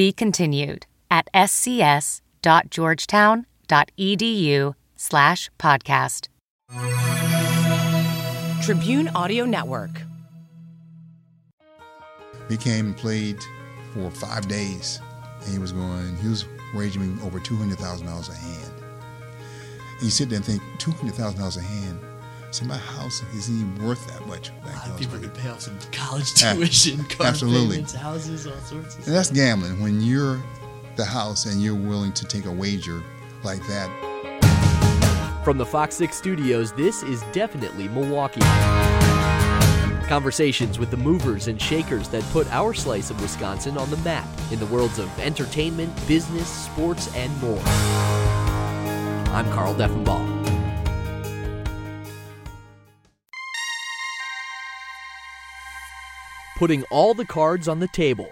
Be continued at scs.georgetown.edu slash podcast. Tribune Audio Network. He came and played for five days, and he was going. He was waging over two hundred thousand dollars a hand. And you sit there and think, two hundred thousand dollars a hand. See, my house isn't even worth that much. A lot of people could pay off some college tuition, car absolutely. payments, houses, all sorts of And that's stuff. gambling when you're the house and you're willing to take a wager like that. From the Fox 6 studios, this is definitely Milwaukee. Conversations with the movers and shakers that put our slice of Wisconsin on the map in the worlds of entertainment, business, sports, and more. I'm Carl Deffenbaugh. Putting all the cards on the table.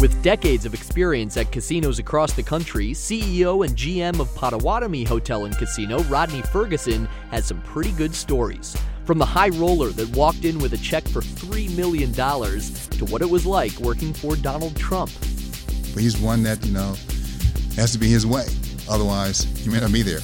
With decades of experience at casinos across the country, CEO and GM of Potawatomi Hotel and Casino, Rodney Ferguson, has some pretty good stories. From the high roller that walked in with a check for $3 million to what it was like working for Donald Trump. But he's one that, you know, has to be his way. Otherwise, he may not be there.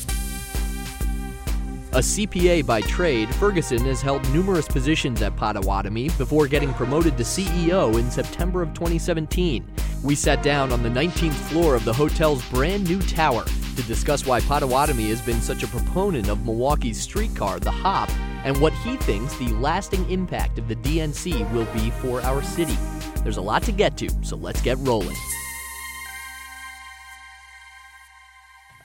A CPA by trade, Ferguson has held numerous positions at Potawatomi before getting promoted to CEO in September of 2017. We sat down on the 19th floor of the hotel's brand new tower to discuss why Potawatomi has been such a proponent of Milwaukee's streetcar, the Hop, and what he thinks the lasting impact of the DNC will be for our city. There's a lot to get to, so let's get rolling.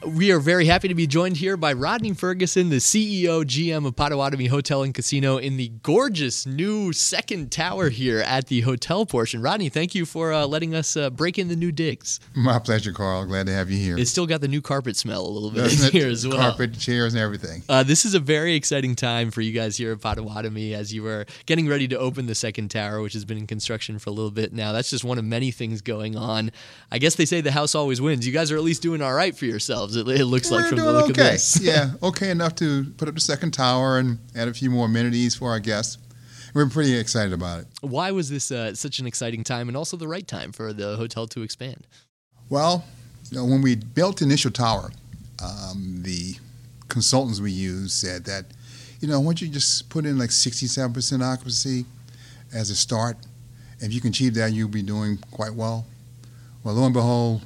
We are very happy to be joined here by Rodney Ferguson, the CEO, GM of Potawatomi Hotel and Casino in the gorgeous new second tower here at the hotel portion. Rodney, thank you for uh, letting us uh, break in the new digs. My pleasure, Carl. Glad to have you here. It's still got the new carpet smell a little bit Doesn't here as well. Carpet, chairs, and everything. Uh, this is a very exciting time for you guys here at Potawatomi as you are getting ready to open the second tower, which has been in construction for a little bit now. That's just one of many things going on. I guess they say the house always wins. You guys are at least doing all right for yourselves. It, it looks like from the look okay. of this. yeah, okay enough to put up the second tower and add a few more amenities for our guests. We're pretty excited about it. Why was this uh, such an exciting time and also the right time for the hotel to expand? Well, you know, when we built the initial tower, um, the consultants we used said that, you know, why don't you just put in like 67% occupancy as a start? If you can achieve that, you'll be doing quite well. Well, lo and behold,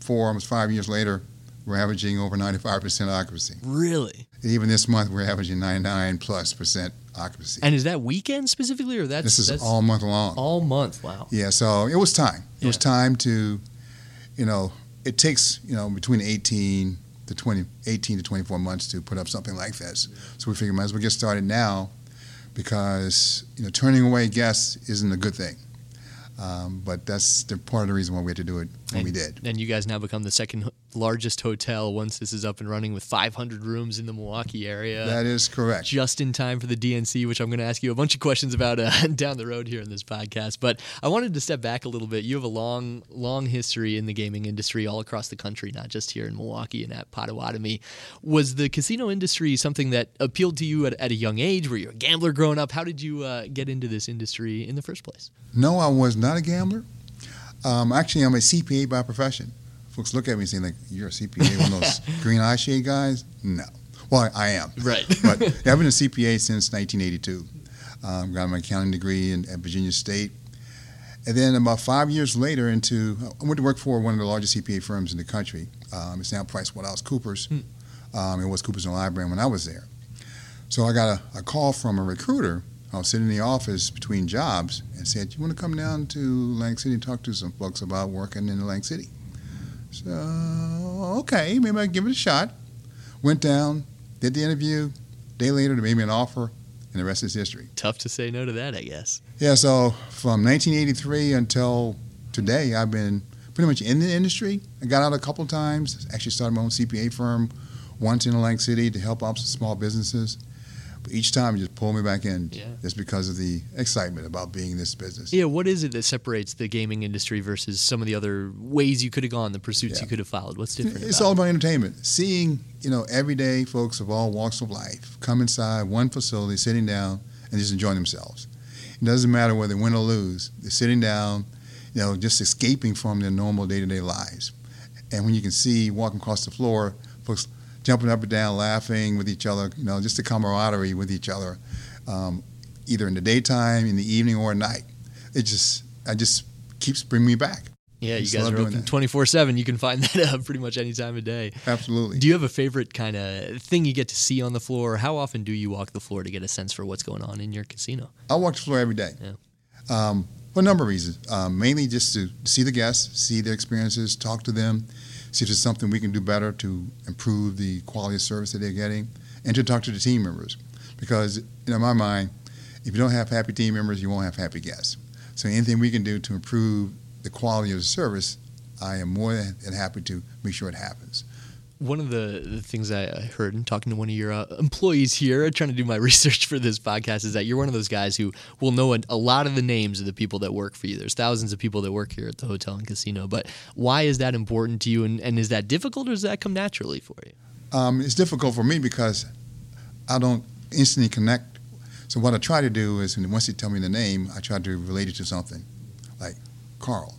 four, almost five years later, we're averaging over 95% occupancy. Really? Even this month, we're averaging 99 plus percent occupancy. And is that weekend specifically, or that's this is that's all month long. all month? Wow. Yeah, so it was time. It was time to, you know, it takes, you know, between 18 to 20, 18 to 24 months to put up something like this. So we figured might as well get started now because, you know, turning away guests isn't a good thing. Um, but that's the part of the reason why we had to do it when we did. And you guys now become the second largest hotel once this is up and running with 500 rooms in the Milwaukee area. That is correct. just in time for the DNC, which I'm going to ask you a bunch of questions about uh, down the road here in this podcast. But I wanted to step back a little bit. You have a long, long history in the gaming industry all across the country, not just here in Milwaukee and at Potawatomi. Was the casino industry something that appealed to you at, at a young age? Were you a gambler growing up? How did you uh, get into this industry in the first place? No, I was not a gambler. Um, actually, I'm a CPA by profession. Folks look at me and say, like, you're a CPA, one of those green eye shade guys? No. Well, I, am. Right. but I've been a CPA since 1982. Um, got my accounting degree in, at Virginia State. And then about five years later, into I went to work for one of the largest CPA firms in the country. Um, it's now PricewaterhouseCoopers. Um, it was Coopers and Lybrand when I was there. So I got a, a call from a recruiter. I was sitting in the office between jobs and said, "You want to come down to Atlantic City and talk to some folks about working in Atlantic City?" So okay, maybe I can give it a shot. Went down, did the interview. Day later, they made me an offer, and the rest is history. Tough to say no to that, I guess. Yeah, so from 1983 until today I've been pretty much in the industry. I got out a couple times. Actually started my own CPA firm once in Atlantic City to help out some small businesses. But each time you just pull me back in Yeah. just because of the excitement about being in this business. Yeah, what is it that separates the gaming industry versus some of the other ways you could have gone, the pursuits Yeah. you could have followed? What's different? It's about all it? about entertainment. Seeing, you know, everyday folks of all walks of life come inside one facility, sitting down, and just enjoying themselves. It doesn't matter whether they win or lose. They're sitting down, you know, just escaping from their normal day-to-day lives. And when you can see walking across the floor, folks jumping up and down, laughing with each other, you know, just the camaraderie with each other, um, either in the daytime, in the evening, or at night. It just, I just keeps bringing me back. Yeah, you guys are open 24 7. You can find that uh, pretty much any time of day. Absolutely. Do you have a favorite kind of thing you get to see on the floor? How often do you walk the floor to get a sense for what's going on in your casino? I walk the floor every day. Um, for a number of reasons. Um, mainly just to see the guests, see their experiences, talk to them, see if there's something we can do better to improve the quality of service that they're getting, and to talk to the team members. Because, you know, in my mind, if you don't have happy team members, you won't have happy guests. So anything we can do to improve the quality of the service, I am more than happy to make sure it happens. One of the, the things I heard in talking to one of your uh, employees here, trying to do my research for this podcast, is that you're one of those guys who will know a, a lot of the names of the people that work for you. There's thousands of people that work here at the hotel and casino, but why is that important to you? And, and is that difficult or does that come naturally for you? Um, it's difficult for me because I don't instantly connect. So what I try to do is, once you tell me the name, I try to relate it to something, like Carl,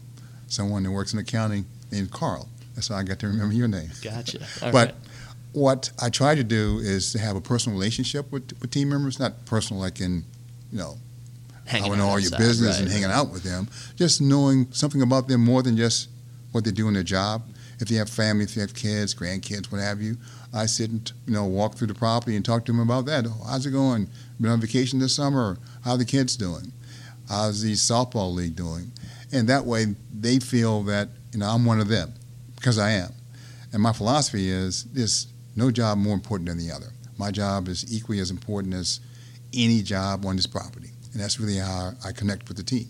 someone that works in accounting named Carl. That's how I got to remember your name. Gotcha. All but right. what I try to do is to have a personal relationship with, with team members, not personal like in, you know, Hanging I would know out all your business right, and hanging out with them. Just knowing something about them more than just what they do in their job. If they have family, if they have kids, grandkids, what have you, I sit and you know walk through the property and talk to them about that. Oh, how's it going? Been on vacation this summer? How are the kids doing? How's the softball league doing? And that way they feel that you know I'm one of them because I am. And my philosophy is there's no job more important than the other. My job is equally as important as any job on this property. And that's really how I connect with the team.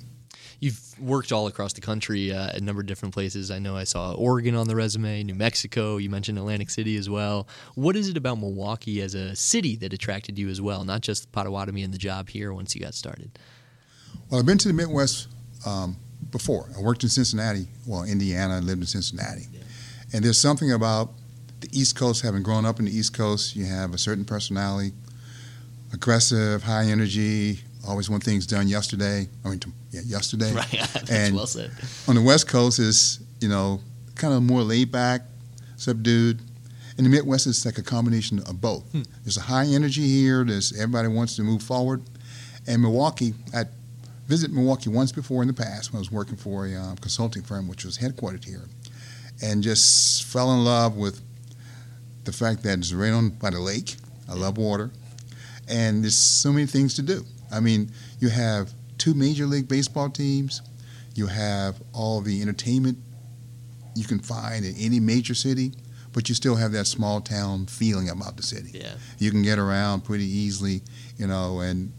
You've worked all across the country uh, at a number of different places. I know I saw Oregon on the resume, New Mexico. You mentioned Atlantic City as well. What is it about Milwaukee as a city that attracted you as well? Not just Potawatomi and the job here once you got started. Well, I've been to the Midwest um, before. I worked in Cincinnati, well, Indiana, and lived in Cincinnati. And there's something about the East Coast, having grown up in the East Coast, you have a certain personality, aggressive, high energy, always want things done yesterday. I mean, t- yeah, yesterday. Right. That's And- well said. On the West Coast is, you know, kind of more laid back, subdued. In the Midwest, it's like a combination of both. Hmm. There's a high energy here. There's everybody wants to move forward. And Milwaukee, I visited Milwaukee once before in the past when I was working for a um, consulting firm, which was headquartered here, and just fell in love with the fact that it's right on by the lake. I love water, and there's so many things to do. I mean, you have two major league baseball teams. You have all the entertainment you can find in any major city, but you still have that small town feeling about the city. Yeah. You can get around pretty easily, you know, and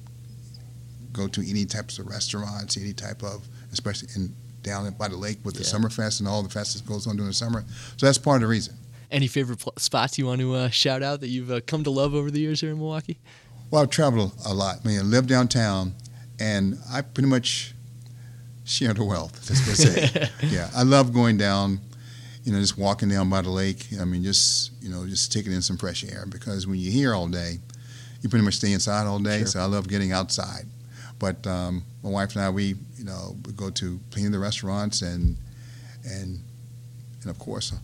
go to any types of restaurants, any type of, especially in down by the lake with the Yeah. Summerfest and all the fest that goes on during the summer. So that's part of the reason. Any favorite pl- spots you want to uh, shout out that you've uh, come to love over the years here in Milwaukee? Well, I've traveled a lot. I mean, I live downtown, and I pretty much share the wealth. That's what I say. yeah, I love going down. You know, just walking down by the lake. I mean, just you know, just taking in some fresh air because when you're here all day, you pretty much stay inside all day. Sure. So I love getting outside. But um, my wife and I, we you know, we go to of the restaurants and and and of course, like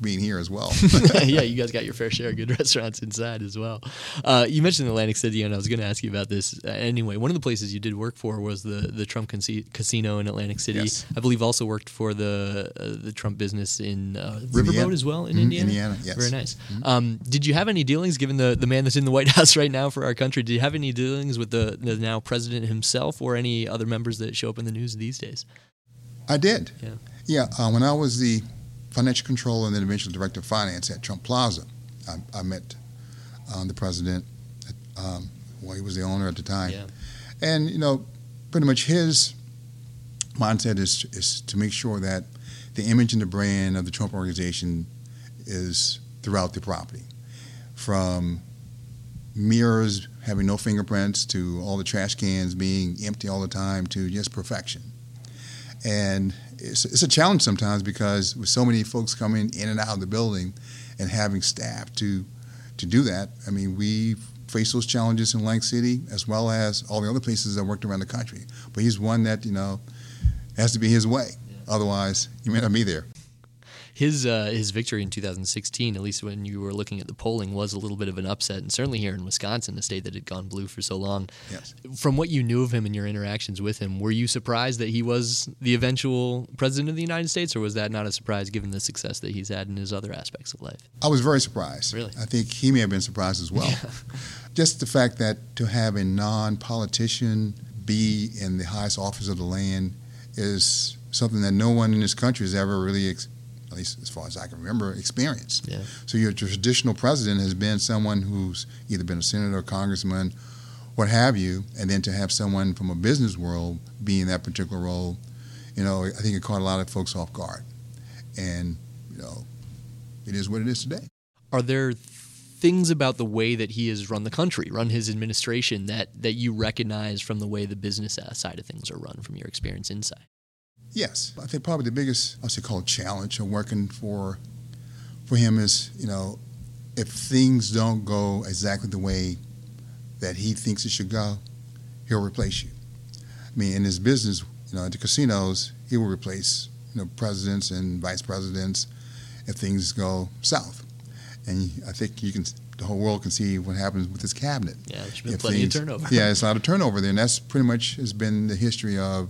being here as well. yeah, you guys got your fair share of good restaurants inside as well. Uh, you mentioned Atlantic City, and I was going to ask you about this uh, anyway. One of the places you did work for was the the Trump Conce- Casino in Atlantic City. Yes. I believe also worked for the uh, the Trump business in uh, Riverboat as well in Mhm, Indiana. Indiana, yes. Very nice. Um, did you have any dealings, given the, the man that's in the White House right now for our country? Did you have any dealings with the, the now president himself or any other members that show up in the news these days? I did. Yeah. Yeah. Uh, when I was the financial controller and then eventually director of finance at Trump Plaza, I, I met um, the president. Um, well, he was the owner at the time, Yeah. and you know, pretty much his mindset is, is to make sure that the image and the brand of the Trump organization is throughout the property. From mirrors having no fingerprints to all the trash cans being empty all the time to just perfection. And it's, it's a challenge sometimes because with so many folks coming in and out of the building and having staff to to do that, I mean, we face those challenges in Atlantic City as well as all the other places I worked around the country. But he's one that, you know, has to be his way. Otherwise, you may not be there. His uh, his victory in 2016, at least when you were looking at the polling, was a little bit of an upset, and certainly here in Wisconsin, a state that had gone blue for so long. Yes. From what you knew of him and your interactions with him, were you surprised that he was the eventual president of the United States, or was that not a surprise given the success that he's had in his other aspects of life? I was very surprised. Really? I think he may have been surprised as well. Just the fact that to have a non politician be in the highest office of the land is something that no one in this country has ever really, ex- at least as far as I can remember, experienced. Yeah. So your traditional president has been someone who's either been a senator, or congressman, what have you, and then to have someone from a business world be in that particular role, you know, I think it caught a lot of folks off guard. And, you know, it is what it is today. Are there things about the way that he has run the country, run his administration, that that you recognize from the way the business uh, side of things are run from your experience inside? Yes, I think probably the biggest I should call it challenge of working for for him is you know if things don't go exactly the way that he thinks it should go, he'll replace you. I mean, in his business, you know, at the casinos, he will replace you know presidents and vice presidents if things go south. And I think you can the whole world can see what happens with his cabinet. Yeah, there's been If plenty things- of turnover. Yeah, it's a lot of turnover there, and that's pretty much has been the history of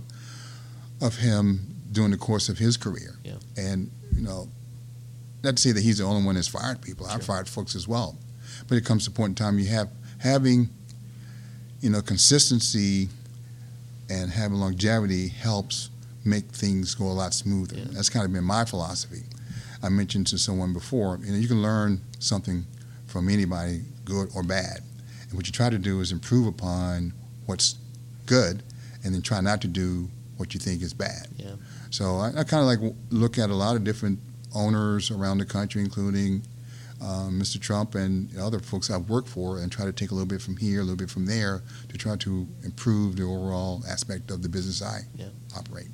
of him during the course of his career. Yeah. And you know, not to say that he's the only one that's fired people. I've fired folks as well, but it comes to a point in time you have having you know consistency and having longevity helps make things go a lot smoother. Yeah. That's kind of been my philosophy. I mentioned to someone before, you know, you can learn something from anybody, good or bad. And what you try to do is improve upon what's good and then try not to do what you think is bad. Yeah. So I, I kind of like look at a lot of different owners around the country, including um, Mr. Trump and other folks I've worked for, and try to take a little bit from here, a little bit from there, to try to improve the overall aspect of the business I Yeah. operate.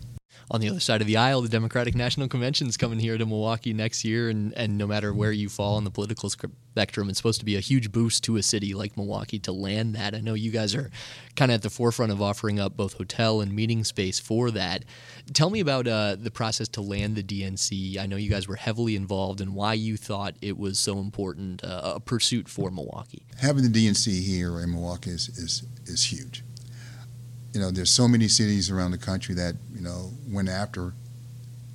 On the other side of the aisle, the Democratic National Convention is coming here to Milwaukee next year, and, and no matter where you fall on the political spectrum, it's supposed to be a huge boost to a city like Milwaukee to land that. I know you guys are kind of at the forefront of offering up both hotel and meeting space for that. Tell me about uh, the process to land the DNC. I know you guys were heavily involved, and why you thought it was so important uh, a pursuit for Milwaukee. Having the DNC here in Milwaukee is, is, is huge. You know, there's so many cities around the country that, you know, went after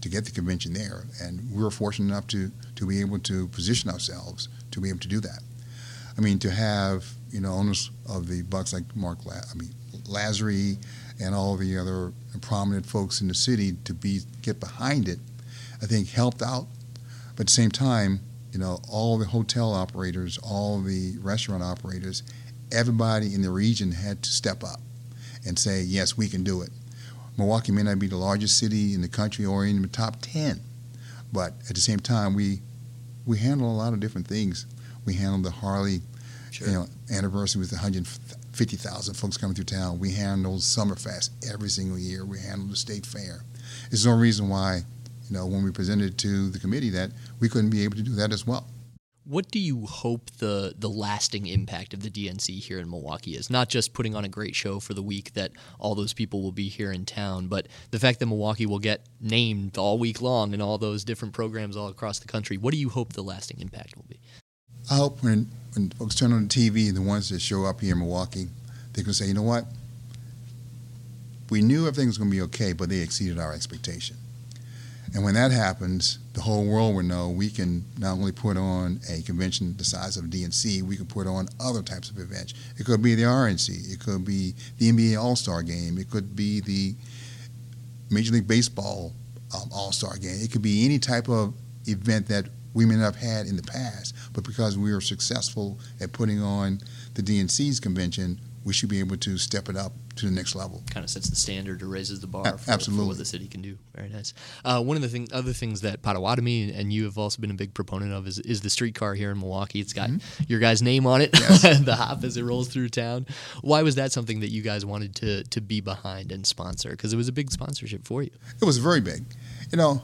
to get the convention there. And we were fortunate enough to, to be able to position ourselves to be able to do that. I mean, to have, you know, owners of the Bucks like Mark, La- I mean, Lasry and all the other prominent folks in the city to be get behind it, I think helped out. But at the same time, you know, all the hotel operators, all the restaurant operators, everybody in the region had to step up and say, yes, we can do it. Milwaukee may not be the largest city in the country or in the top 10, but at the same time, we we handle a lot of different things. We handle the Harley, you know, anniversary with 150,000 folks coming through town. We handle Summerfest every single year. We handle the state fair. There's no reason why, you know, when we presented to the committee that we couldn't be able to do that as well. What do you hope the the lasting impact of the DNC here in Milwaukee is? Not just putting on a great show for the week that all those people will be here in town, but the fact that Milwaukee will get named all week long in all those different programs all across the country. What do you hope the lasting impact will be? I hope when, when folks turn on the TV, and the ones that show up here in Milwaukee, they can say, you know what? We knew everything was going to be okay, but they exceeded our expectation. And when that happens, the whole world will know we can not only put on a convention the size of DNC, we can put on other types of events. It could be the RNC, it could be the NBA All Star Game, it could be the Major League Baseball um, All Star Game. It could be any type of event that we may not have had in the past, but because we were successful at putting on the DNC's convention, we should be able to step it up to the next level. kind of sets the standard or raises the bar A- for, for absolutely. what the city can do. Very nice. Uh, one of the thing, other things that Potawatomi and you have also been a big proponent of is, is the streetcar here in Milwaukee. It's got your guys' name on it, the hop as it rolls through town. Why was that something that you guys wanted to to be behind and sponsor? Because it was a big sponsorship for you. It was very big. You know,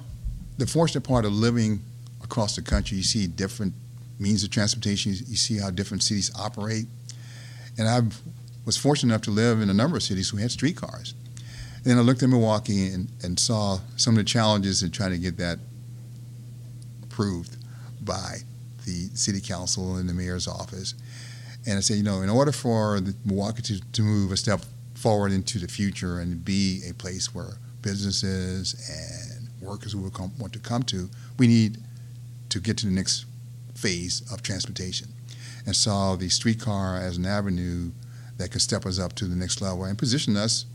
the fortunate part of living across the country, you see different means of transportation. You see how different cities operate. And I was fortunate enough to live in a number of cities who had streetcars. Then I looked at Milwaukee and, and saw some of the challenges in trying to get that approved by the city council and the mayor's office. And I said, you know, in order for Milwaukee to, to move a step forward into the future and be a place where businesses and workers who come, want to come to, we need to get to the next phase of transportation. And saw the streetcar as an avenue that could step us up to the next level and position us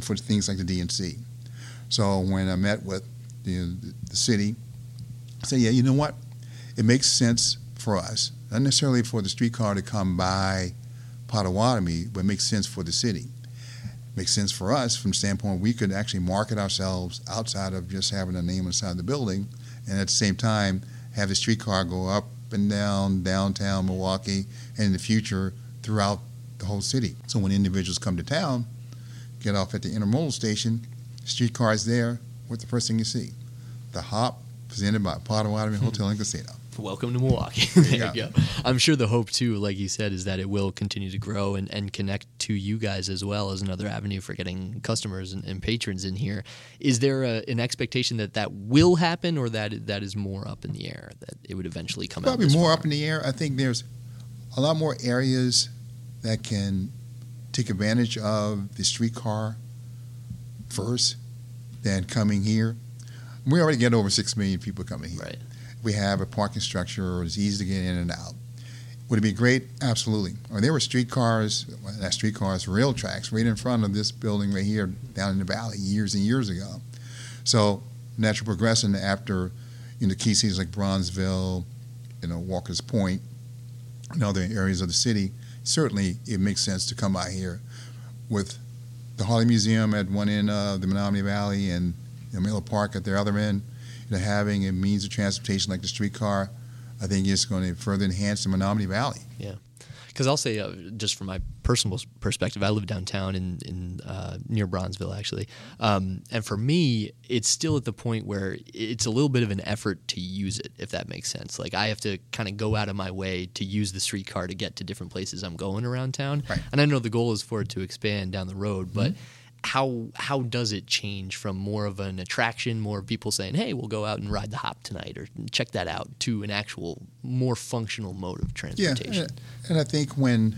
for things like the DNC. So when I met with the, the city, I said, yeah, you know what? It makes sense for us, not necessarily for the streetcar to come by Potawatomi, but it makes sense for the city. It Makes sense for us from the standpoint we could actually market ourselves outside of just having a name inside the building, and at the same time have the streetcar go up and down downtown Milwaukee, and in the future throughout the whole city. So when individuals come to town, get off at the intermodal station, streetcar is there. What's the first thing you see? The hop presented by Potawatomi hmm. Hotel and Casino. Welcome to Milwaukee. there you Yeah. go. I'm sure the hope too, like you said, is that it will continue to grow and, and connect to you guys as well as another avenue for getting customers and, and patrons in here. Is there a, an expectation that that will happen, or that that is more up in the air that it would eventually come out? Probably more far? up in the air. I think there's a lot more areas that can take advantage of the streetcar first than coming here. We already get over six million people coming here. Right. We have a parking structure. It's easy to get in and out. Would it be great? Absolutely. Or there were streetcars, well, not streetcars, rail tracks right in front of this building right here down in the valley years and years ago. So natural progression after you know key cities like Bronzeville, you know Walker's Point, and other areas of the city, certainly it makes sense to come by here with the Harley Museum at one end of the Menominee Valley and know, Miller Park at the other end. You know, having a means of transportation like the streetcar, I think it's going to further enhance the Menominee Valley. Because I'll say, uh, just from my personal perspective, I live downtown in, in uh, near Bronzeville, actually. Um, and for me, it's still at the point where it's a little bit of an effort to use it, if that makes sense. Like, I have to kind of go out of my way to use the streetcar to get to different places I'm going around town. Right. And I know the goal is for it to expand down the road, but. How how does it change from more of an attraction, more people saying, "Hey, we'll go out and ride the hop tonight," or check that out, to an actual more functional mode of transportation? Yeah, and, I think when,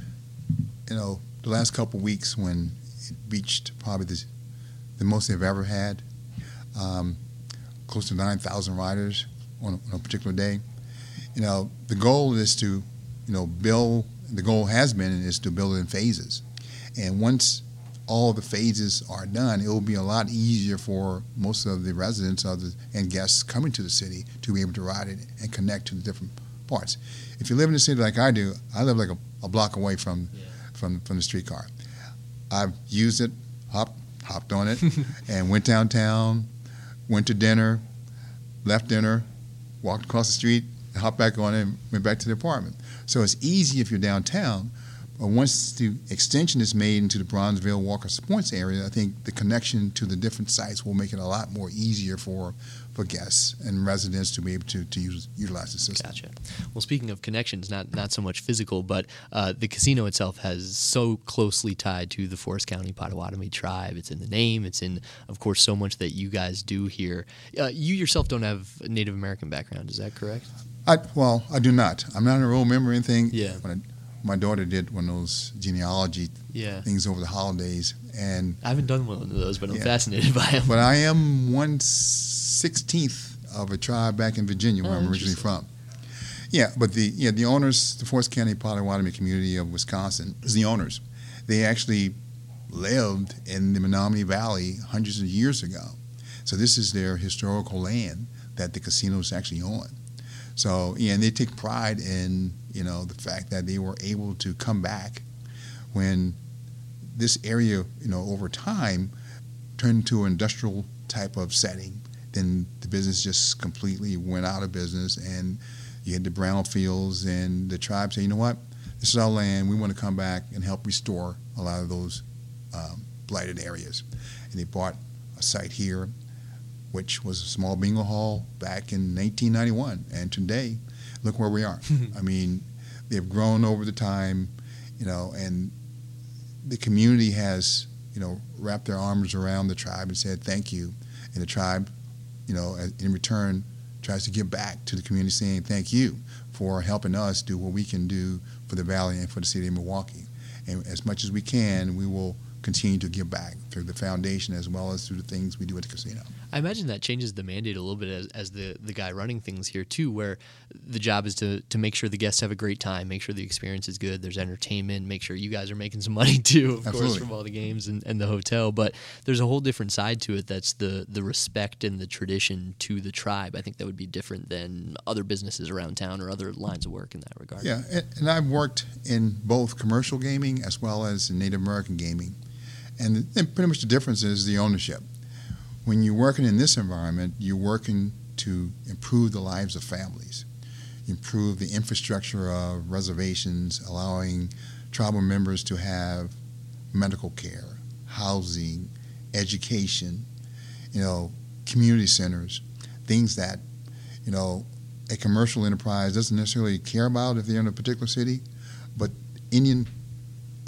you know, the last couple weeks when it reached probably the, the most they've ever had, um, close to 9,000 riders on a, on a particular day, you know, the goal is to, you know, build, the goal has been is to build it in phases. And once all the phases are done, it will be a lot easier for most of the residents of the, and guests coming to the city to be able to ride it and connect to the different parts. If you live in a city like I do, I live like a, a block away from, from from the streetcar. I've used it, hopped hopped on it, and went downtown, went to dinner, left dinner, walked across the street, hopped back on it, and went back to the apartment. So it's easy if you're downtown. But once the extension is made into the Bronzeville Walker Points area, I think the connection to the different sites will make it a lot more easier for, for guests and residents to be able to, to use, utilize the system. Gotcha. Well, speaking of connections, not not so much physical, but uh, the casino itself has so closely tied to the Forest County Potawatomi tribe. It's in the name. It's in, of course, so much that you guys do here. Uh, you yourself don't have a Native American background, is that correct? I, well, I do not. I'm not an enrolled member or anything. Yeah. When I, my daughter did one of those genealogy Yeah. things over the holidays, and I haven't done one of those, but I'm Yeah. fascinated by them. but I am one sixteenth of a tribe back in Virginia, where Oh, I'm originally from. Yeah, but the yeah the owners, the Forest County Potawatomi community of Wisconsin, is the owners. They actually lived in the Menominee Valley hundreds of years ago, so this is their historical land that the casino is actually on. So yeah, and they take pride in you know the fact that they were able to come back when this area, you know, over time, turned into an industrial type of setting. Then the business just completely went out of business, and you had the brownfields, and the tribe said, you know what, this is our land. We want to come back and help restore a lot of those um, blighted areas. And they bought a site here, which was a small bingo hall back in 1991. And today, look where we are. I mean, they've grown over the time, you know, and the community has, you know, wrapped their arms around the tribe and said thank you. And the tribe, you know, in return, tries to give back to the community saying thank you for helping us do what we can do for the valley and for the city of Milwaukee. And as much as we can, we will continue to give back through the foundation as well as through the things we do at the casino. I imagine that changes the mandate a little bit as, as the, the guy running things here too, where the job is to, to make sure the guests have a great time, make sure the experience is good, there's entertainment, make sure you guys are making some money too, of Absolutely. course, from all the games and, and the hotel. But there's a whole different side to it that's the the respect and the tradition to the tribe. I think that would be different than other businesses around town or other lines of work in that regard. Yeah, and, and I've worked in both commercial gaming as well as in Native American gaming. And, and pretty much the difference is the ownership. When you're working in this environment, you're working to improve the lives of families, improve the infrastructure of reservations, allowing tribal members to have medical care, housing, education, you know, community centers, things that, you know, a commercial enterprise doesn't necessarily care about if they're in a particular city, but Indian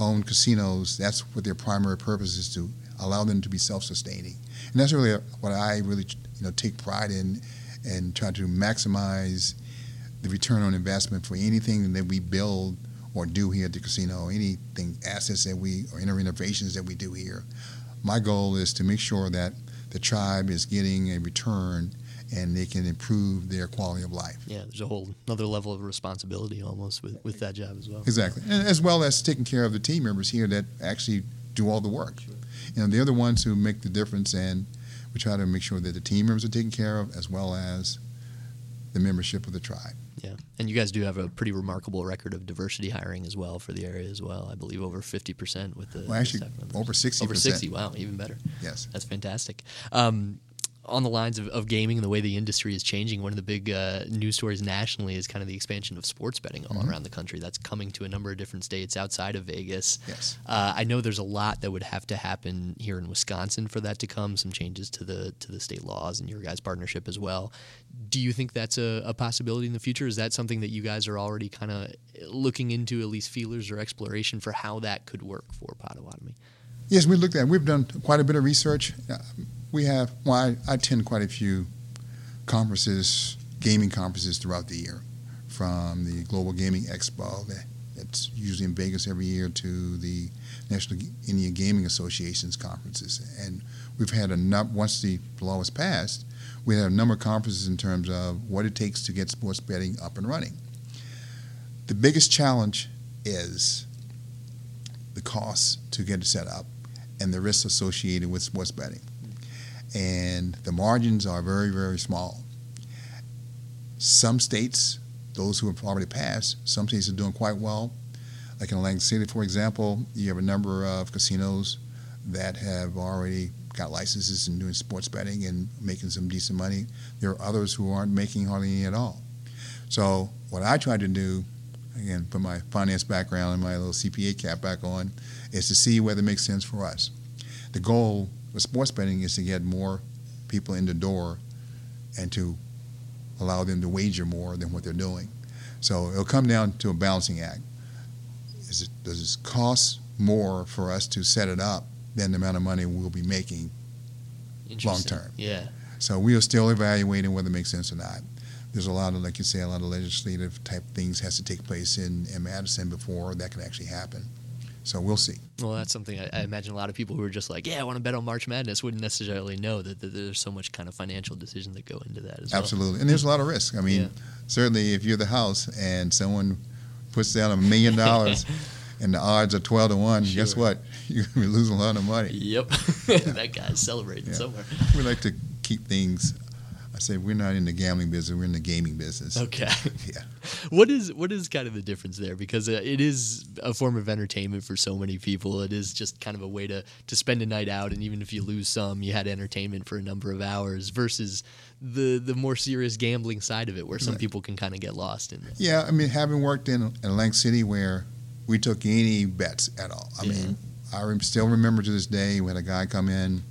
owned casinos, that's what their primary purpose is to allow them to be self sustaining. And that's really what I really you know take pride in and try to maximize the return on investment for anything that we build or do here at the casino, anything assets that we or any renovations that we do here. My goal is to make sure that the tribe is getting a return and they can improve their quality of life. Yeah, there's a whole another level of responsibility almost with, with that job as well. Exactly, and as well as taking care of the team members here that actually do all the work. You know, they're the ones who make the difference, and we try to make sure that the team members are taken care of as well as the membership of the tribe. Yeah, and you guys do have a pretty remarkable record of diversity hiring as well for the area as well. I believe over fifty percent with the Well, actually, the staff members. over 60%. Over sixty. Wow, even better. Yes. That's fantastic. Um, on the lines of, of gaming and the way the industry is changing, one of the big uh, news stories nationally is kind of the expansion of sports betting all Mm-hmm. around the country. That's coming to a number of different states outside of Vegas. Yes. Uh, I know there's a lot that would have to happen here in Wisconsin for that to come. Some changes to the to the state laws and your guys' partnership as well. Do you think that's a, a possibility in the future? Is that something that you guys are already kind of looking into, at least feelers or exploration for how that could work for Potawatomi? Yes, we looked at. It. We've done quite a bit of research. Uh, We have. Well, I, I attend quite a few conferences, gaming conferences throughout the year, from the Global Gaming Expo that that's usually in Vegas every year to the National Indian Gaming Association's conferences, and we've had a num- once the law was passed, we had a number of conferences in terms of what it takes to get sports betting up and running. The biggest challenge is the costs to get it set up and the risks associated with sports betting. And the margins are very, very small. Some states, those who have already passed, some states are doing quite well. Like in Atlantic City, for example, you have a number of casinos that have already got licenses and doing sports betting and making some decent money. There are others who aren't making hardly any at all. So what I try to do, again, put my finance background and my little CPA cap back on, is to see whether it makes sense for us. The goal with sports betting is to get more people in the door and to allow them to wager more than what they're doing. So it'll come down to a balancing act. Is it, does it cost more for us to set it up than the amount of money we'll be making? long term. Yeah. So we are still evaluating whether it makes sense or not. There's a lot of, like you say, a lot of legislative type things has to take place in, in Madison before that can actually happen. So we'll see. Well, that's something I, I imagine a lot of people who are just like, yeah, I want to bet on March Madness wouldn't necessarily know that, that there's so much kind of financial decisions that go into that as well. Absolutely. And there's a lot of risk. I mean, Yeah. certainly if you're the house and someone puts down a million dollars and the odds are 12 to 1, guess what? You're going to lose a lot of money. Yep. that guy's celebrating Yeah. somewhere. We like to keep things say we're not in the gambling business; we're in the gaming business. Okay. Yeah. What is what is kind of the difference there? Because uh, it is a form of entertainment for so many people. It is just kind of a way to to spend a night out, and even if you lose some, you had entertainment for a number of hours. Versus the the more serious gambling side of it, where some Right. people can kind of get lost in. Yeah, I mean, having worked in Atlantic City where we took any bets at all. I mean, I still remember to this day we had a guy come in,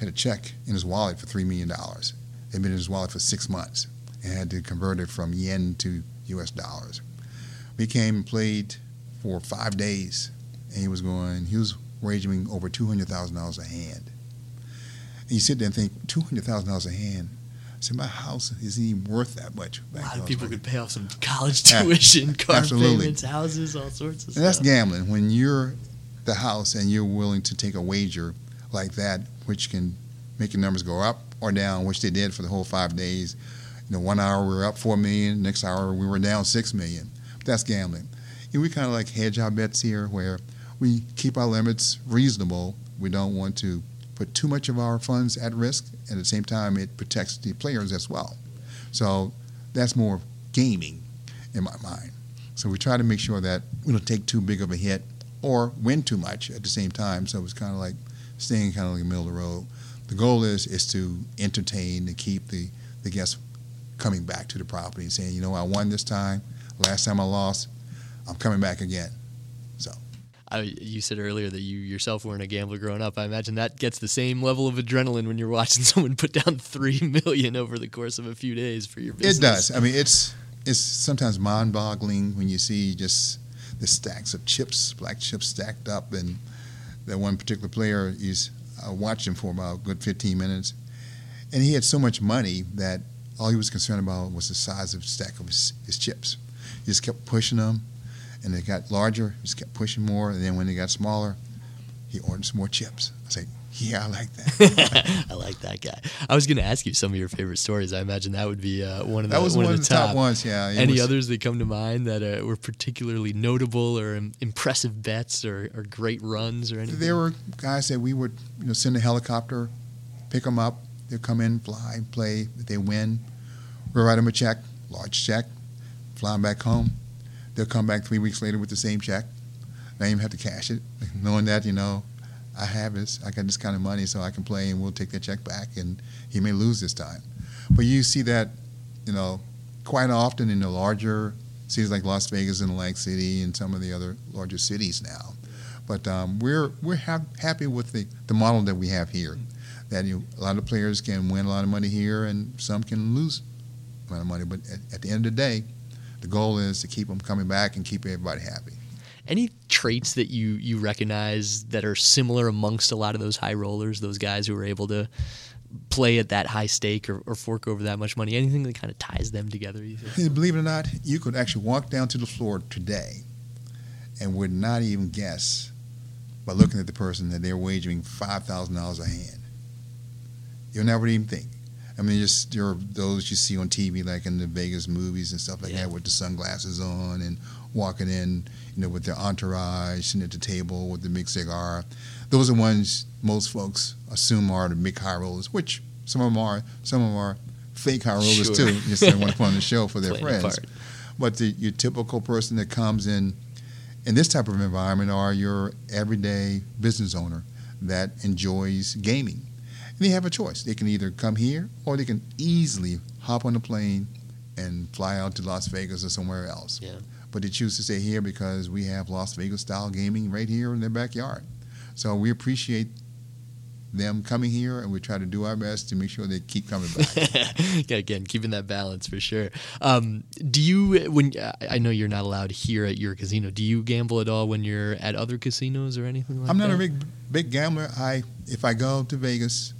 had a check in his wallet for $3 million. It had been in his wallet for six months and had to convert it from yen to US dollars. We came and played for five days and he was going, he was wagering over $200,000 a hand. And you sit there and think, $200,000 a hand? I said, my house isn't even worth that much. A lot of people could pay off some college tuition, car absolutely. payments, houses, all sorts of And that's gambling. When you're the house and you're willing to take a wager like that, which can make your numbers go up or down, which they did for the whole five days. You know, one hour we were up four million, next hour we were down six million. That's gambling. And we kind of like hedge our bets here, where we keep our limits reasonable. We don't want to put too much of our funds at risk. At the same time, it protects the players as well. So that's more gaming in my mind. So we try to make sure that we don't take too big of a hit or win too much at the same time. So it's kind of like staying kind of like the middle of the road. The goal is is to entertain and keep the, the guests coming back to the property and saying, you know, I won this time. Last time I lost, I'm coming back again. I, you said earlier that you yourself weren't a gambler growing up. I imagine that gets the same level of adrenaline when you're watching someone put down three million over the course of a few days for your business. It does. I mean, it's it's sometimes mind-boggling when you see just the stacks of chips, black chips stacked up, and that one particular player is I watched him for about a good 15 minutes, and he had so much money that all he was concerned about was the size of the stack of his, his chips. He just kept pushing them, and they got larger. He just kept pushing more, and then when they got smaller, he ordered some more chips. I said, "Yeah, I like that." I like that guy. I was going to ask you some of your favorite stories. I imagine that would be uh, one of the that was one, one, of the top. ones. Yeah. Any was- others that come to mind that uh, were particularly notable or um, impressive bets or, or great runs or anything? There were guys that we would you know send a helicopter, pick them up. They'll come in, fly, play. They win, we'll write them a check, large check, fly them back home. They'll come back three weeks later with the same check. They don't even have to cash it, knowing that you know I have this, I got this kind of money, so I can play, and we'll take that check back. And he may lose this time, but you see that you know quite often in the larger cities like Las Vegas and Atlantic City and some of the other larger cities now. But um, we're we're ha- happy with the, the model that we have here. That you, a lot of players can win a lot of money here, and some can lose a lot of money. But at, at the end of the day, the goal is to keep them coming back and keep everybody happy. Any traits that you you recognize that are similar amongst a lot of those high rollers, those guys who are able to play at that high stake or, or fork over that much money? Anything that kind of ties them together? Believe it or not, you could actually walk down to the floor today and would not even guess by looking at the person that they're wagering five thousand dollars a hand. You'll never even think. I mean, just there are those you see on TV, like in the Vegas movies and stuff like Yeah. that, with the sunglasses on and walking in, you know, with their entourage, sitting at the table with the big cigar. Those are ones most folks assume are the big high rollers, which some of them are. Some of them are fake high rollers Sure. too. Just they want to put on the show for their Playing friends. But the, your typical person that comes in in this type of environment are your everyday business owner that enjoys gaming. And they have a choice. They can either come here or they can easily hop on a plane and fly out to Las Vegas or somewhere else. Yeah. But they choose to stay here because we have Las Vegas style gaming right here in their backyard. So we appreciate them coming here and we try to do our best to make sure they keep coming back. again, keeping that balance for sure. Um, do you, when I- I know you're not allowed here at your casino, do you gamble at all when you're at other casinos or anything like that? I'm not that? a big big gambler. I if I go to Vegas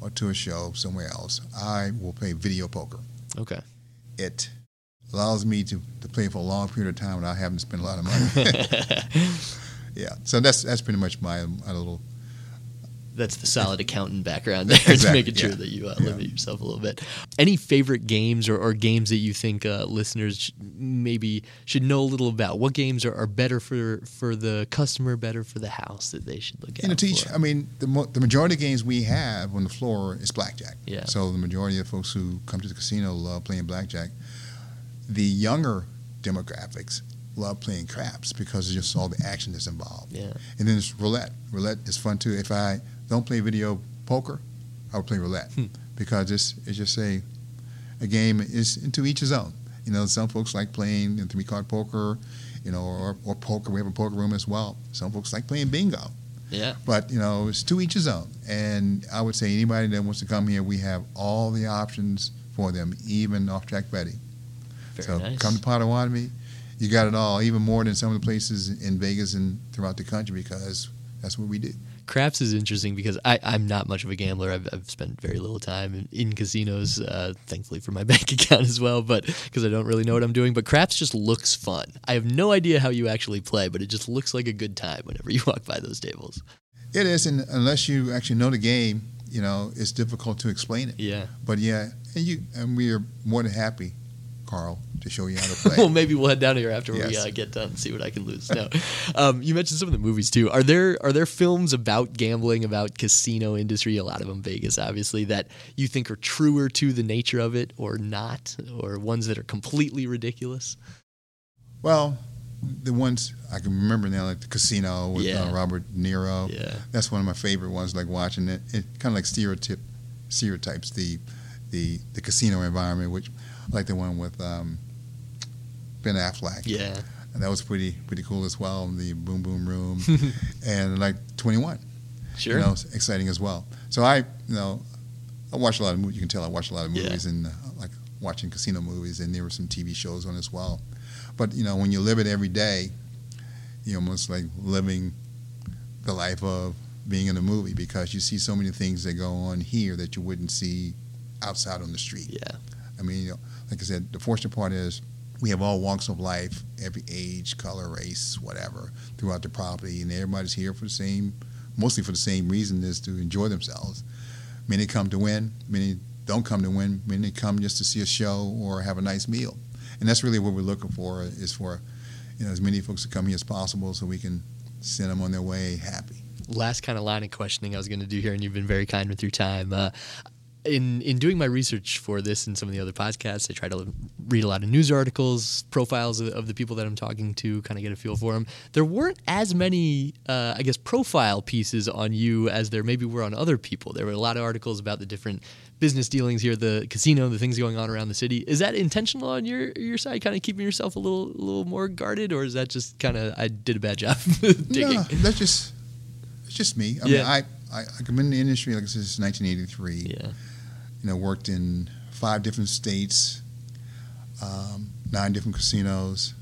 or to a show somewhere else, I will play video poker. Okay. It allows me to, to play for a long period of time without having to spend a lot of money. yeah, so that's that's pretty much my, my little that's the solid accountant background there, to Exactly, making sure yeah. that you uh, Yeah. limit yourself a little bit. Any favorite games or, or games that you think uh, listeners sh- maybe should know a little about? What games are, are better for for the customer, better for the house that they should look at? You know, teach. for? I mean, the mo- the majority of games we have on the floor is blackjack. Yeah. So the majority of folks who come to the casino love playing blackjack. The younger demographics love playing craps because of just all the action that's involved. Yeah. And then it's roulette. Roulette is fun too. If I don't play video poker, I would play roulette Hmm. because it's it's just a a game is into each his own. You know, some folks like playing you know, three card poker, you know, or, or poker. We have a poker room as well. Some folks like playing bingo. Yeah. But you know, it's to each his own. And I would say anybody that wants to come here, we have all the options for them, even off track betting. Very so nice. come to Potawatomi, you got it all, even more than some of the places in Vegas and throughout the country because that's what we do. Craps is interesting because I, I'm not much of a gambler. I've, I've spent very little time in, in casinos, uh, thankfully for my bank account as well, but because I don't really know what I'm doing. But craps just looks fun. I have no idea how you actually play, but it just looks like a good time whenever you walk by those tables. It is, and unless you actually know the game, you know, it's difficult to explain it. Yeah. But yeah, and you and we are more than happy, Carl, to show you how to play. well, maybe we'll head down here after we uh, get done and see what I can lose. No, um, you mentioned some of the movies too. Are there are there films about gambling, about casino industry? A lot of them Vegas, obviously, that you think are truer to the nature of it, or not, or ones that are completely ridiculous. Well, the ones I can remember now, like the Casino with Yeah. uh, Robert De Niro. Yeah. That's one of my favorite ones. Like watching it, it kind of like stereotype stereotypes the the the casino environment, which like the one with um, Ben Affleck. Yeah, and that was pretty pretty cool as well. The Boom Boom Room, and like Twenty One. sure. You know, exciting as well. So I, you know, I watch a lot of movies. You can tell I watch a lot of Yeah. movies and uh, like watching casino movies, and there were some TV shows on as well. But you know, when you live it every day, you almost like living the life of being in a movie because you see so many things that go on here that you wouldn't see outside on the street. yeah, I mean, you know, like I said, the fortunate part is we have all walks of life, every age, color, race, whatever, throughout the property, and everybody's here for the same, mostly for the same reason, is to enjoy themselves. Many come to win, many don't come to win, many come just to see a show or have a nice meal, and that's really what we're looking for is for, you know, as many folks to come here as possible, so we can send them on their way happy. last kind of line of questioning I was going to do here, and you've been very kind with your time. Uh, in in doing my research for this and some of the other podcasts, I try to read a lot of news articles, profiles of, of the people that I'm talking to, kind of get a feel for them. There weren't as many, uh, I guess, profile pieces on you as there maybe were on other people. There were a lot of articles about the different business dealings here, the casino, the things going on around the city. Is that intentional on your your side, kind of keeping yourself a little a little more guarded, or is that just kind of I did a bad job digging? No, that's just it's just me. I Yeah. mean, I, I I've been in the industry like since 1983. Yeah. You know, worked in five different states, um, nine different casinos.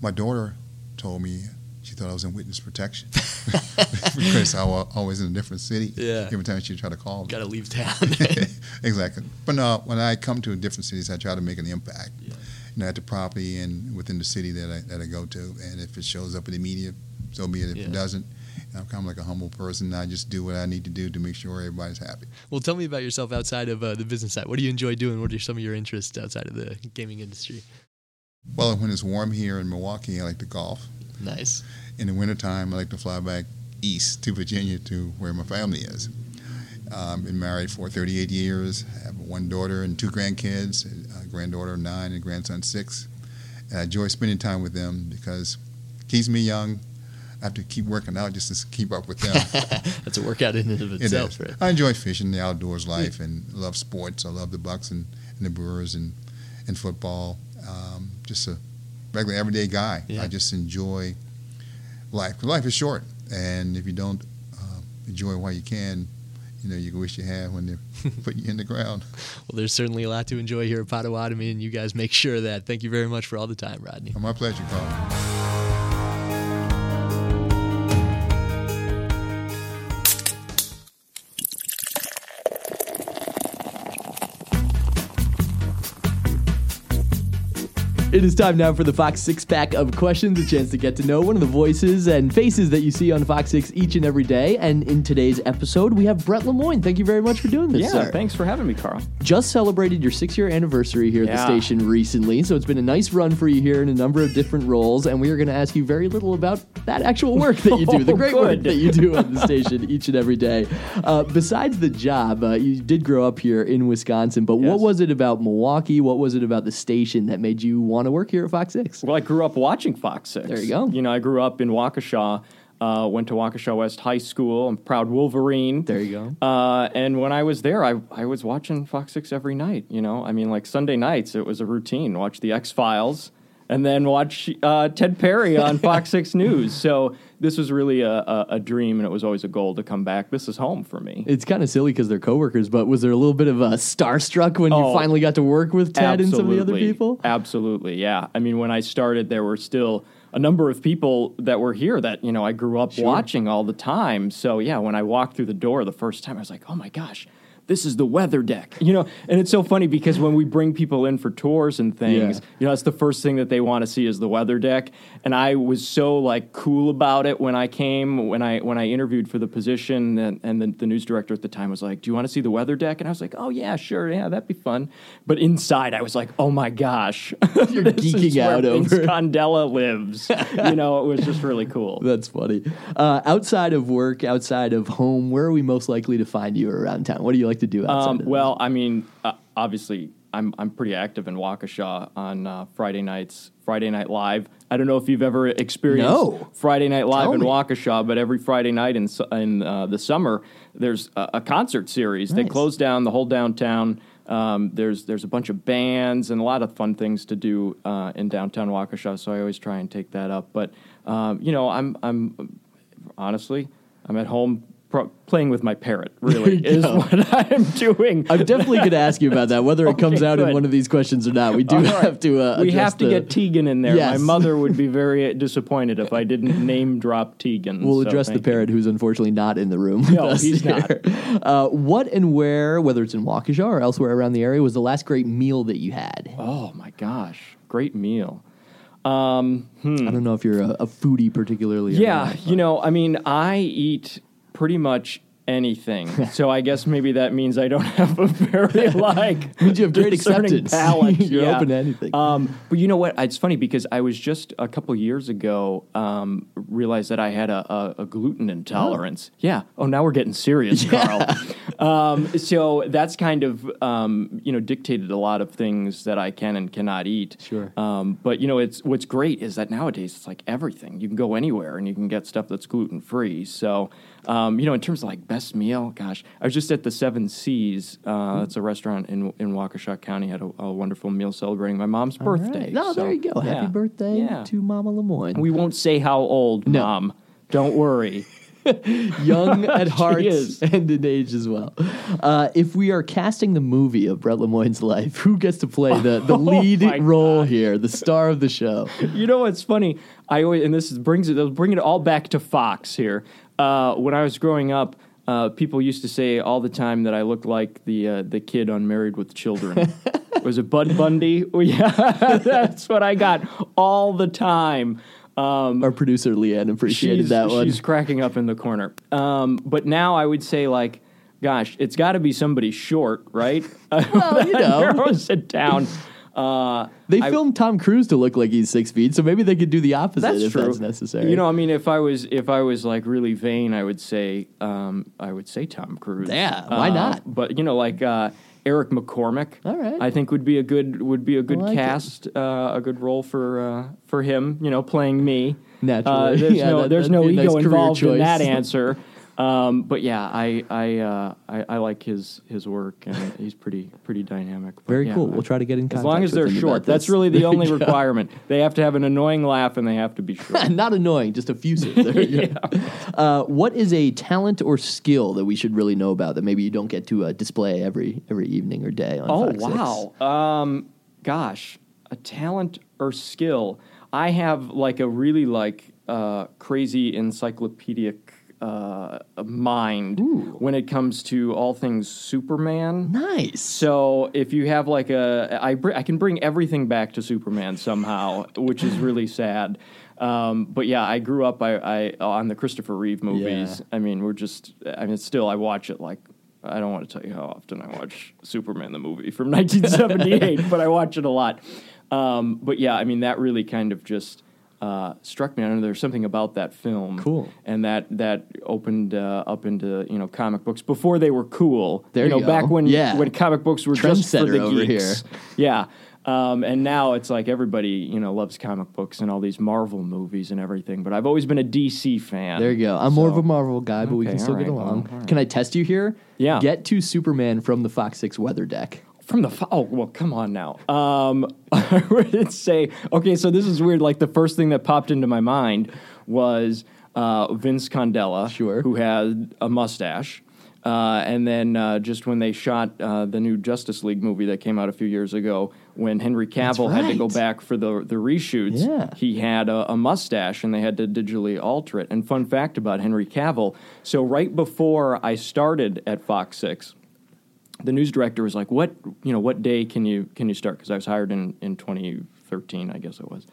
My daughter told me she thought I was in witness protection because I was always in a different city. Yeah. Every time she tried to call me. Got to leave town. exactly. But no, when I come to different cities, I try to make an impact. Yeah. You know, at the property and within the city that I, that I go to. And if it shows up in the media, so be it. If Yeah. it doesn't, I'm kind of like a humble person. I just do what I need to do to make sure everybody's happy. well, tell me about yourself outside of uh, the business side. What do you enjoy doing? What are some of your interests outside of the gaming industry? Well, when it's warm here in Milwaukee, I like to golf. Nice. In the wintertime, I like to fly back east to Virginia to where my family is. Um, been married for 38 years. I have one daughter and two grandkids, a granddaughter nine and grandson six. And I enjoy spending time with them because it keeps me young. I have to keep working out just to keep up with them. That's a workout in and of itself, is. right? I enjoy fishing, the outdoors life, and love sports. I love the Bucks and, and the Brewers and, and football. Um, just a regular everyday guy. Yeah. I just enjoy life. life is short, and if you don't uh, enjoy it while you can, you know, you can wish you had when they put you in the ground. Well, there's certainly a lot to enjoy here at Potawatomi, and you guys make sure of that. Thank you very much for all the time, Rodney. My pleasure, Carl. It is time now for the Fox Six Pack of Questions, a chance to get to know one of the voices and faces that you see on Fox Six each and every day. And in today's episode, we have Brett Lemoyne. Thank you very much for doing this, Yeah, sir. thanks for having me, Carl. Just celebrated your six year anniversary here at the station recently, so it's been a nice run for you here in a number of different roles. And we are going to ask you very little about that actual work that you do, the Oh, great work that you do on the station each and every day. Uh, besides the job, uh, you did grow up here in Wisconsin, but what was it about Milwaukee? What was it about the station that made you want to work here at Fox 6? Well, I grew up watching Fox 6. There you go. You know, I grew up in Waukesha, uh, went to Waukesha West High School. I'm proud Wolverine. There you go. Uh, and when I was there, I, I was watching Fox 6 every night. You know, I mean, like Sunday nights, it was a routine. Watch The X Files and then watch uh, Ted Perry on Fox 6 News. So this was really a, a, a dream, and it was always a goal to come back. This is home for me. It's kind of silly because they're coworkers, but was there a little bit of a starstruck when you Oh, finally got to work with Ted and some of the other people? Absolutely, yeah. I mean, when I started, there were still a number of people that were here that you know I grew up watching all the time. So yeah, when I walked through the door the first time, I was like, oh my gosh. This is the weather deck, you know, and it's so funny because when we bring people in for tours and things, Yeah. you know, that's the first thing that they want to see is the weather deck. And I was so like cool about it when I came, when I when I interviewed for the position, and, and the, the news director at the time was like, "Do you want to see the weather deck?" And I was like, "Oh yeah, sure, yeah, that'd be fun." But inside, I was like, "Oh my gosh, You're geeking out over. Condella lives." you know, it was just really cool. That's funny. Uh, outside of work, outside of home, where are we most likely to find you around town? What do you like to do outside Um, well, I mean, uh, obviously, I'm I'm pretty active in Waukesha on uh, Friday nights. Friday Night Live. I don't know if you've ever experienced No. Friday Night Live Tell in me. Waukesha, but every Friday night in in uh, the summer, there's a, a concert series. They Nice. close down the whole downtown. Um, there's there's a bunch of bands and a lot of fun things to do uh, in downtown Waukesha. So I always try and take that up. But um, you know, I'm I'm honestly I'm at home. Pro- playing with my parrot really is what I'm doing. I'm definitely going to ask you about that, whether it comes Okay, out in one of these questions or not. We do right. have to. Uh, we have to the- get Tegan in there. Yes. My mother would be very disappointed if I didn't name drop Tegan. We'll so address the thank you. parrot, who's unfortunately not in the room. No, he's here. Uh, what and where, whether it's in Waukesha or elsewhere around the area, was the last great meal that you had? Oh my gosh, great meal. Um, hmm. I don't know if you're a, a foodie particularly. Yeah, not. you know, I mean, I eat pretty much anything. so I guess maybe that means I don't have a very like Means you have great acceptance. palate. You're Yeah. open to anything. Um, but you know what? It's funny because I was just a couple years ago um, realized that I had a, a, a gluten intolerance. Yeah. Oh, now we're getting serious, Carl. um, so that's kind of um, you know dictated a lot of things that I can and cannot eat. Sure. Um, but you know, it's what's great is that nowadays it's like everything. You can go anywhere and you can get stuff that's gluten free. So, um, you know, in terms of like best meal, gosh, I was just at the Seven Seas. Uh, It's a restaurant in in Waukesha County. Had a, a wonderful meal celebrating my mom's All right. birthday. No, So, there you go. Happy birthday Yeah. to Mama Lemoyne. We won't say how old, No. mom. Don't worry. young at heart and in age as well. Uh, if we are casting the movie of Brett Lemoyne's life, who gets to play the, the lead Oh role here, the star of the show? you know what's funny? I always and this is, brings it bring it all back to Fox here. Uh, when I was growing up, uh, people used to say all the time that I looked like the uh, the kid on Married with Children. was it Bud Bundy? Oh, yeah, that's what I got all the time. Um, Our producer Leanne appreciated that one. She's cracking up in the corner. Um, but now I would say like, gosh, it's got to be somebody short, right? Well, you know. sit down. Uh, They I- filmed Tom Cruise to look like he's six feet, so maybe they could do the opposite That's if true. that's necessary. You know, I mean, if I was if I was like really vain, I would say um, I would say Tom Cruise. Yeah, why Uh, not? But you know, like uh, Eric McCormack. All right. I think would be a good would be a good like cast, uh, a good role for uh, for him. You know, playing me. Naturally. Uh, there's Yeah, no that- there's no ego nice involved in that answer. Um, but yeah, I I, uh, I I like his his work and he's pretty pretty dynamic. But Very yeah, cool. We'll try to get in contact. As long as they're short, that's really the There only requirement. They have to have an annoying laugh and they have to be short. Not annoying, just effusive. There you uh, what is a talent or skill that we should really know about that maybe you don't get to uh, display every every evening or day on Oh Fox 6? wow! Um, gosh, a talent or skill. I have like a really like uh, crazy encyclopedic uh, mind when it comes to all things Superman. Nice. So if you have like a, I br- I can bring everything back to Superman somehow, which is really sad. Um, but yeah, I grew up I, I on the Christopher Reeve movies. Yeah. I mean, we're just I mean, still I watch it like. I don't want to tell you how often I watch Superman the movie from 1978, but I watch it a lot. Um, but yeah, I mean that really kind of just uh, struck me. I know there's something about that film, Cool. and that that opened uh, up into you know comic books before they were cool. There you know, you back when Yeah. when comic books were just for the over geeks. Yeah. Um, and now it's like everybody, you know, loves comic books and all these Marvel movies and everything. But I've always been a DC fan. There you go. I'm more of a Marvel guy, but we can still all get along. well, right. Can I test you here? Yeah. Get to Superman from the Fox 6 weather deck. From the fo- oh well, come on now. Um, I would say okay. So this is weird. Like the first thing that popped into my mind was uh, Vince Condella, Sure. who had a mustache. Uh, and then uh, just when they shot uh, the new Justice League movie that came out a few years ago, when Henry Cavill had to go back for the the reshoots, Yeah. he had a, a mustache and they had to digitally alter it. And fun fact about Henry Cavill: so right before I started at Fox Six, the news director was like, "What you know? What day can you can you start?" Because I was hired in in 2013, I guess it was,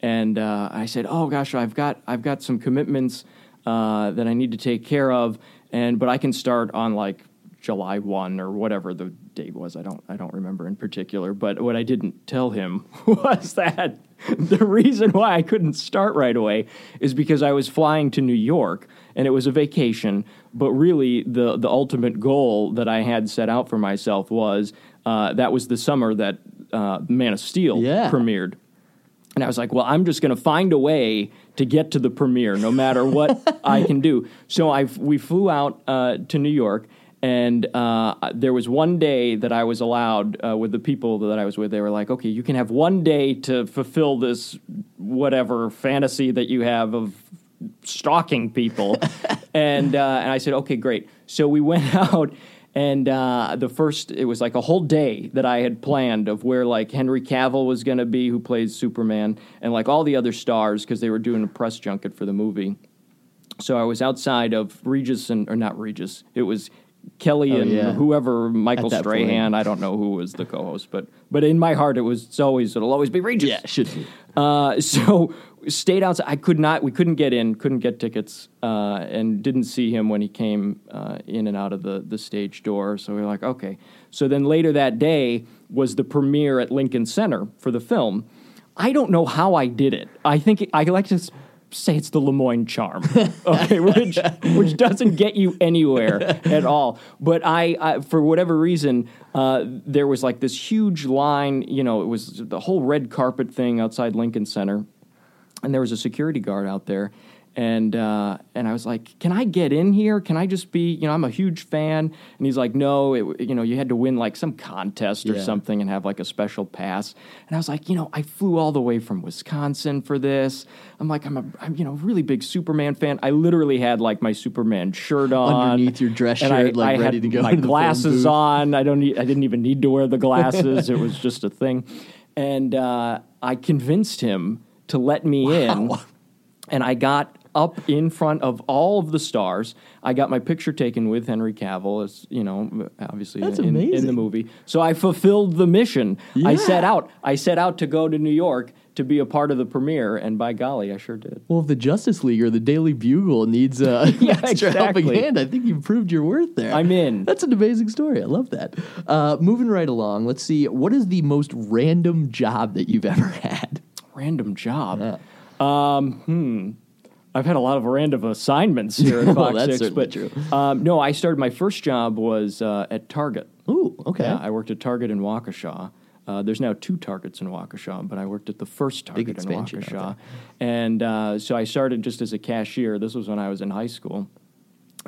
and uh, I said, "Oh gosh, I've got I've got some commitments uh, that I need to take care of, and but I can start on like July one or whatever the date was. I don't I don't remember in particular. But what I didn't tell him was that the reason why I couldn't start right away is because I was flying to New York and it was a vacation. But really, the the ultimate goal that I had set out for myself was uh, that was the summer that uh, Man of Steel Yeah. premiered. And I was like, well, I'm just going to find a way to get to the premiere, no matter what I can do. So I we flew out uh, to New York, and uh, there was one day that I was allowed uh, with the people that I was with. They were like, okay, you can have one day to fulfill this whatever fantasy that you have of stalking people. and uh, and I said, okay, great. So we went out. And uh, the first, it was like a whole day that I had planned of where like Henry Cavill was going to be, who plays Superman, and like all the other stars because they were doing a press junket for the movie. So I was outside of Regis and or not Regis, it was Kelly Oh, and yeah. whoever Michael that point. Strahan. I don't know who was the co-host, but but in my heart it was it's always it'll always be Regis. Yeah, should be. Uh, so stayed outside. I could not. We couldn't get in. Couldn't get tickets, uh, and didn't see him when he came uh, in and out of the the stage door. So we were like, okay. So then later that day was the premiere at Lincoln Center for the film. I don't know how I did it. I think I like to say it's the Lemoyne charm, okay, which which doesn't get you anywhere at all. But I, I for whatever reason, uh, there was like this huge line. You know, it was the whole red carpet thing outside Lincoln Center, and there was a security guard out there. And uh, and I was like, "Can I get in here? Can I just be? You know, I'm a huge fan." And he's like, "No, it, you know, you had to win like some contest or Yeah. something and have like a special pass." And I was like, "You know, I flew all the way from Wisconsin for this. I'm like, I'm a, I'm, you know, really big Superman fan. I literally had like my Superman shirt on Underneath your dress shirt, like, I ready to go My glasses on. I don't. Need, I didn't even need to wear the glasses. it was just a thing, and uh, I convinced him to let me in and I got up in front of all of the stars. I got my picture taken with Henry Cavill, as you know, obviously That's in, in the movie. So I fulfilled the mission. I set out. I set out to go to New York to be a part of the premiere, and by golly, I sure did. Well, if the Justice League or the Daily Bugle needs uh, an Yeah, extra helping hand, I think you've proved your worth there. I'm in. That's an amazing story. I love that. Uh, moving right along, let's see. What is the most random job that you've ever had? Random job. Yeah. Um, hmm. I've had a lot of random assignments here at Well, Fox that's 6, but true. Um, no, I started. My first job was uh, at Target. Ooh, okay. Yeah, I worked at Target in Waukesha. Uh, there's now two Targets in Waukesha, but I worked at the first Target in Waukesha. And uh, so I started just as a cashier. This was when I was in high school.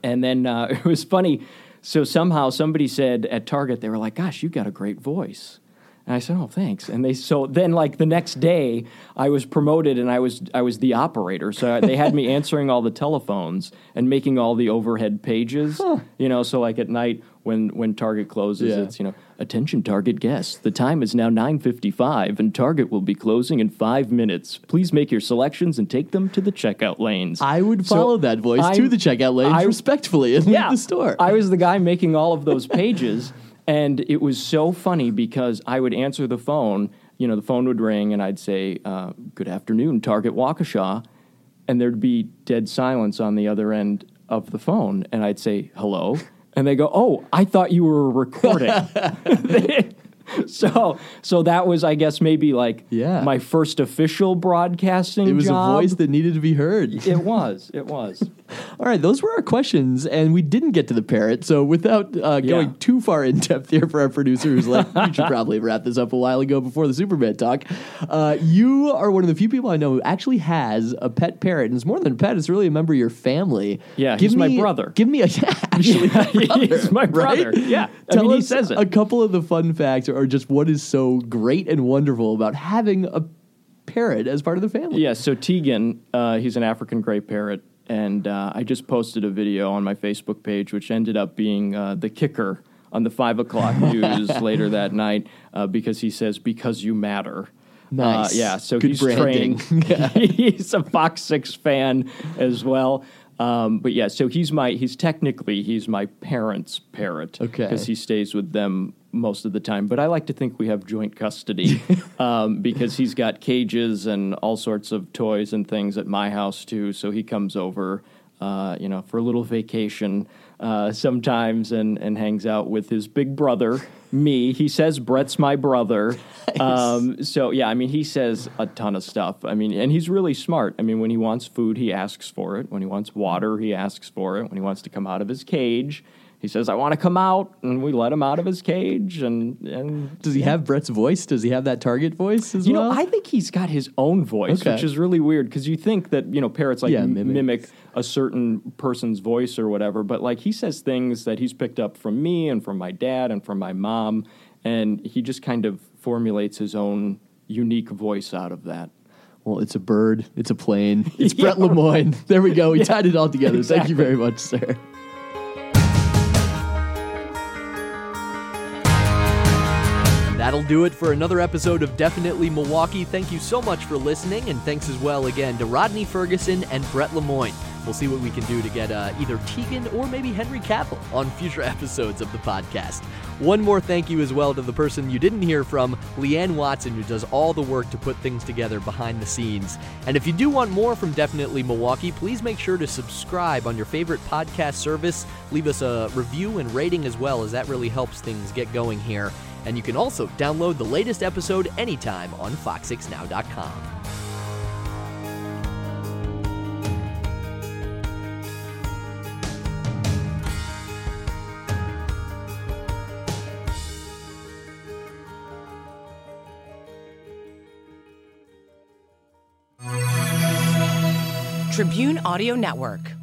And then uh, it was funny. So somehow somebody said at Target, they were like, gosh, you got a great voice. And I said, "Oh, thanks." And they so then like the next day, I was promoted and I was I was the operator. So they had me answering all the telephones and making all the overhead pages. You know, so like at night when when Target closes, Yeah. it's you know Attention Target guests. The time is now 9:55 and Target will be closing in 5 minutes. Please make your selections and take them to the checkout lanes. I would So follow that voice I- to the checkout lanes I- respectfully and leave the store. I was the guy making all of those pages, and it was so funny because I would answer the phone. You know, the phone would ring, and I'd say, uh, "Good afternoon, Target Waukesha," and there'd be dead silence on the other end of the phone, and I'd say, "Hello," and they go, "Oh, I thought you were recording." so, so that was, I guess, maybe like Yeah. my first official broadcasting. it was job. a voice that needed to be heard. It was. It was. All right, those were our questions, and we didn't get to the parrot. So, without uh, going Yeah. too far in depth here for our producer, who's like, "We should probably wrap this up a while ago before the Superman talk." Uh, you are one of the few people I know who actually has a pet parrot, and it's more than a pet; it's really a member of your family. Yeah, he's my brother. Give me a yeah, actually, your brother, He's my brother. right? Yeah. I Tell mean, us says it. a couple of the fun facts, or just what is so great and wonderful about having a parrot as part of the family. Yeah, so Tegan, uh, he's an African gray parrot, and uh, I just posted a video on my Facebook page, which ended up being uh, the kicker on the five o'clock news later that night uh, because he says "because you matter." Nice. Uh, yeah, so Good he's branding. trained. he's a Fox Six fan as well. Um, but yeah, so he's my he's technically he's my parents' parrot. Okay. because he stays with them most of the time. But I like to think we have joint custody um, because he's got cages and all sorts of toys and things at my house too. So he comes over, uh, you know, for a little vacation uh, sometimes and and hangs out with his big brother. Me, he says Brett's my brother. Um, so yeah, I mean, he says a ton of stuff. I mean, and he's really smart. I mean, when he wants food, he asks for it. When he wants water, he asks for it. When he wants to come out of his cage, he says, "I want to come out," and we let him out of his cage. And and Does he have Brett's voice? Does he have that target voice as you well? know, I think he's got his own voice, Okay. which is really weird because you think that you know parrots like Yeah, mimic. mimic. a certain person's voice or whatever, but like he says things that he's picked up from me and from my dad and from my mom, and he just kind of formulates his own unique voice out of that. Well, it's a bird, it's a plane, it's Brett Lemoyne. There we go. We tied it all together. Thank you very much, sir. That'll do it for another episode of Definitely Milwaukee. Thank you so much for listening, and thanks as well again to Rodney Ferguson and Brett Lemoyne. We'll see what we can do to get uh, either Tegan or maybe Henry Cavill on future episodes of the podcast. One more thank you as well to the person you didn't hear from, Leanne Watson, who does all the work to put things together behind the scenes. And if you do want more from Definitely Milwaukee, please make sure to subscribe on your favorite podcast service. Leave us a review and rating as well, as that really helps things get going here. And you can also download the latest episode anytime on fox6now.com. Tribune Audio Network.